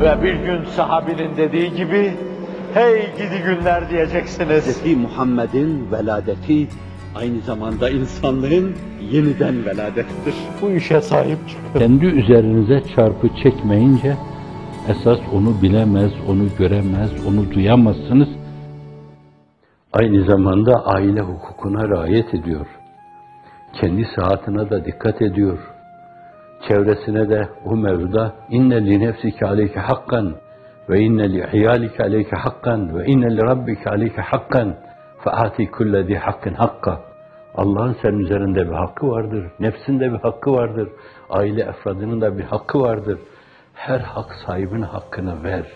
Ve bir gün sahabinin dediği gibi, hey gidi günler diyeceksiniz. Hz. Muhammed'in veladeti aynı zamanda insanlığın yeniden veladettir. Bu işe sahip çıkın. Kendi üzerinize çarpı çekmeyince esas onu bilemez, onu göremez, onu duyamazsınız. Aynı zamanda aile hukukuna riayet ediyor. Kendi saatine de dikkat ediyor. Çevresine de o mevzuda inne li nefsike aleyke hakkan ve inne li iyalike aleyke hakkan ve inne li rabbike aleyke hakkan fe ati kulle di hakkın hakka. Allah'ın senin üzerinde bir hakkı vardır. Nefsinde bir hakkı vardır. Aile efradının da bir hakkı vardır. Her hak sahibinin hakkını ver.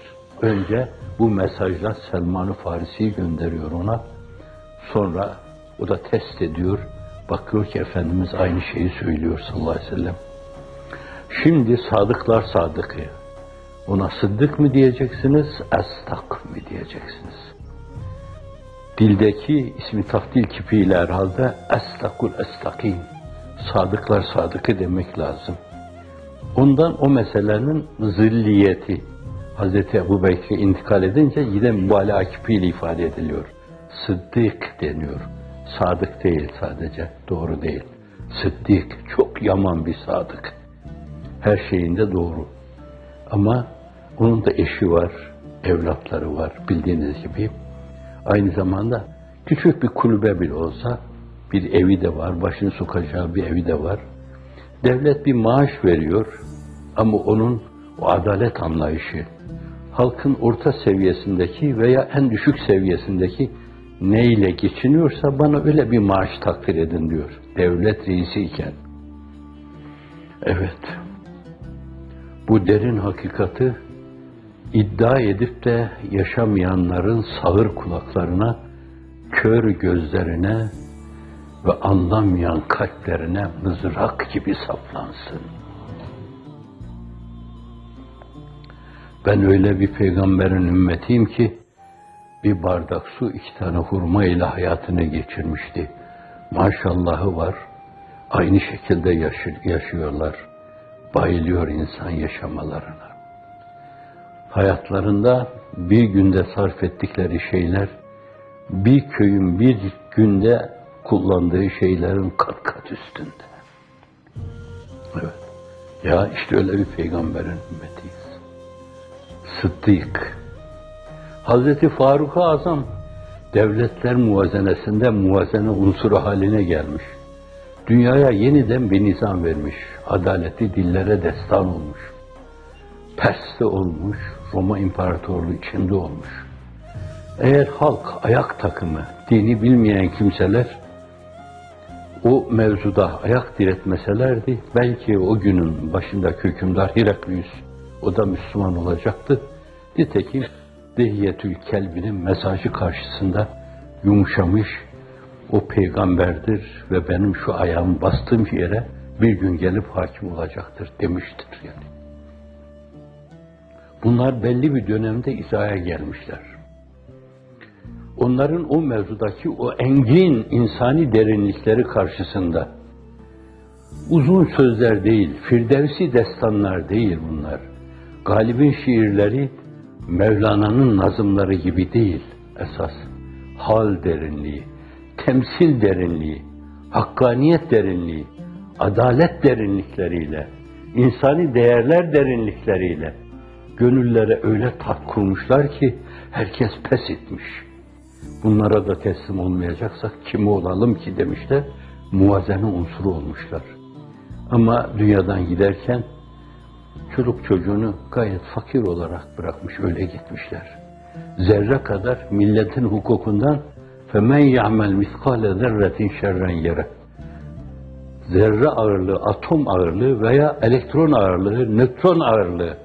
Önce bu mesajla Selman-ı Farisi'yi gönderiyor ona. Sonra o da test ediyor. Bakıyor ki Efendimiz aynı şeyi söylüyor sallallahu aleyhi ve sellem. Şimdi sadıklar sadıkı. Ona sıddık mı diyeceksiniz, estak mı diyeceksiniz? Dildeki ismi taftil kipiyle herhalde estakul estakim. Sadıklar sadıkı demek lazım. Ondan o meselenin zilliyeti Hz. Ebu Bekir'e intikal edince yine mübalağa kipiyle ifade ediliyor. Sıddık deniyor. Sadık değil sadece, doğru değil. Sıddık, çok yaman bir sadık. Her şeyinde doğru. Ama onun da eşi var, evlatları var bildiğiniz gibi. Aynı zamanda küçük bir kulübe bile olsa bir evi de var, başını sokacağı bir evi de var. Devlet bir maaş veriyor ama onun o adalet anlayışı, halkın orta seviyesindeki veya en düşük seviyesindeki neyle geçiniyorsa bana öyle bir maaş takdir edin diyor. Devlet reisi iken. Evet. Bu derin hakikati iddia edip de yaşamayanların sağır kulaklarına, kör gözlerine ve anlamayan kalplerine mızrak gibi saplansın. Ben öyle bir peygamberin ümmetiyim ki bir bardak su iki tane hurma ile hayatını geçirmişti. Maşallahı var. Aynı şekilde yaşıyorlar. Bayılıyor insan yaşamalarına. Hayatlarında bir günde sarf ettikleri şeyler, bir köyün bir günde kullandığı şeylerin kat kat üstünde. Evet. Ya işte öyle bir peygamberin ümmetiyiz. Sıddık. Hazreti Faruk-ı Azam devletler muvazenesinde muvazene unsuru haline gelmiş. Dünyaya yeniden bir nizam vermiş. Adaleti dillere destan olmuş. Pers'te olmuş, Roma İmparatorluğu içinde olmuş. Eğer halk ayak takımı, dini bilmeyen kimseler o mevzuda ayak diretmeselerdi, belki o günün başındaki hükümdar Heraklius, o da Müslüman olacaktı. Nitekim Dehiyetül Kelbi'nin mesajı karşısında yumuşamış, o peygamberdir ve benim şu ayağımı bastığım yere bir gün gelip hakim olacaktır demiştir yani. Bunlar belli bir dönemde izaya gelmişler. Onların o mevzudaki o engin insani derinlikleri karşısında uzun sözler değil, firdevsi destanlar değil bunlar. Galib'in şiirleri Mevlana'nın nazımları gibi değil esas. Hal derinliği, temsil derinliği, hakkaniyet derinliği, adalet derinlikleriyle, insani değerler derinlikleriyle gönüllere öyle tat kurmuşlar ki herkes pes etmiş. Bunlara da teslim olmayacaksak kimi olalım ki demişler, muvazene unsuru olmuşlar. Ama dünyadan giderken çocuk çocuğunu gayet fakir olarak bırakmış, öyle gitmişler. Zerre kadar milletin hukukundan فَمَنْ يَعْمَلْ مِثْقَالَ ذَرَّةٍ شَرًّا yere. Zerre ağırlığı, atom ağırlığı veya elektron ağırlığı, nötron ağırlığı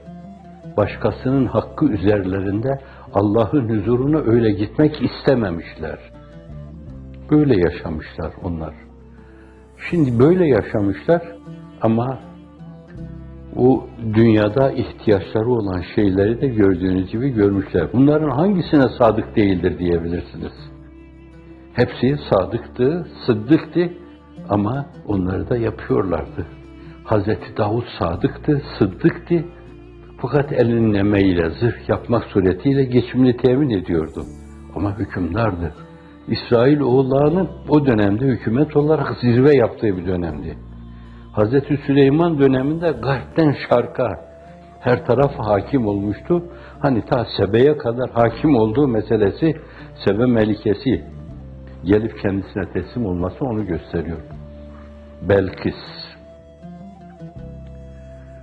başkasının hakkı üzerlerinde Allah'ın huzuruna öyle gitmek istememişler. Böyle yaşamışlar onlar. Şimdi böyle yaşamışlar ama o dünyada ihtiyaçları olan şeyleri de gördüğünüz gibi görmüşler. Bunların hangisine sadık değildir diyebilirsiniz. Hepsi sadıktı, sıddıktı ama onları da yapıyorlardı. Hazreti Davut sadıktı, sıddıktı Fakat elinin emeğiyle zırh yapmak suretiyle geçimini temin ediyordu. Ama hükümdardı. İsrail oğullarının o dönemde hükümet olarak zirve yaptığı bir dönemdi. Hazreti Süleyman döneminde garpten şarka her taraf hakim olmuştu. Hani ta Sebe'ye kadar hakim olduğu meselesi Sebe Melikesi gelip kendisine teslim olması onu gösteriyor. Belkis.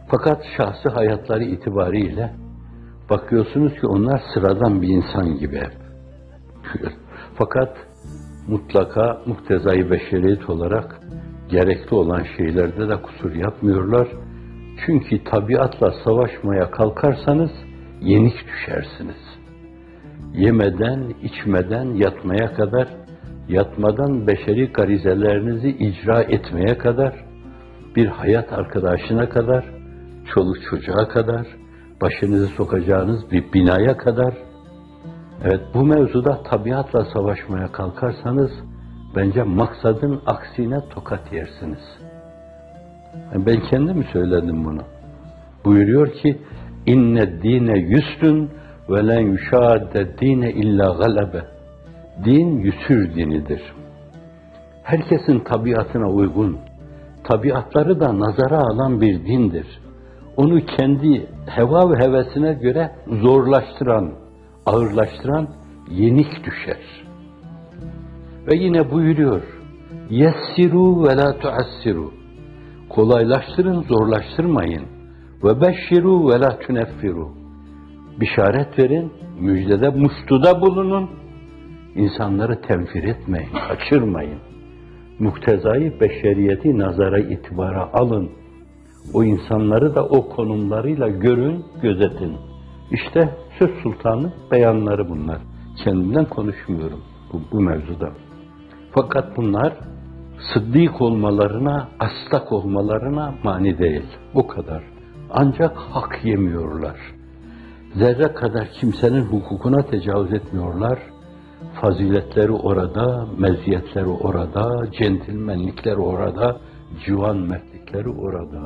Fakat şahsi hayatları itibariyle bakıyorsunuz ki onlar sıradan bir insan gibi hep. Fakat mutlaka muhtezai beşeriyet olarak gerekli olan şeylerde de kusur yapmıyorlar. Çünkü tabiatla savaşmaya kalkarsanız yenik düşersiniz. Yemeden, içmeden, yatmaya kadar, yatmadan beşeri garizelerinizi icra etmeye kadar, bir hayat arkadaşına kadar, çoluk çocuğa kadar, başınızı sokacağınız bir binaya kadar, evet bu mevzuda tabiatla savaşmaya kalkarsanız, bence maksadın aksine tokat yersiniz. Yani Ben kendim söyledim bunu. Buyuruyor ki, inne dine yüsrün ve len yuşadde dine illa galebe. Din yüsür dinidir. Herkesin tabiatına uygun, tabiatları da nazara alan bir dindir. Onu kendi heva ve hevesine göre zorlaştıran, ağırlaştıran yenik düşer. Ve yine buyuruyor, yessiru ve la tuassiru. Kolaylaştırın, zorlaştırmayın. Ve beşşiru ve la tüneffiru. Bişaret verin, müjdede, muştuda bulunun. İnsanları tenfir etmeyin, kaçırmayın. Muktezayı beşeriyeti nazara itibara alın. O insanları da o konumlarıyla görün, gözetin. İşte söz sultanı beyanları bunlar. Kendimden konuşmuyorum bu, bu mevzuda. Fakat bunlar sıddık olmalarına, aslak olmalarına mani değil. Bu kadar. Ancak hak yemiyorlar. Zerre kadar kimsenin hukukuna tecavüz etmiyorlar. Faziletleri orada, meziyetleri orada, centilmenlikleri orada, civan mertlikleri orada.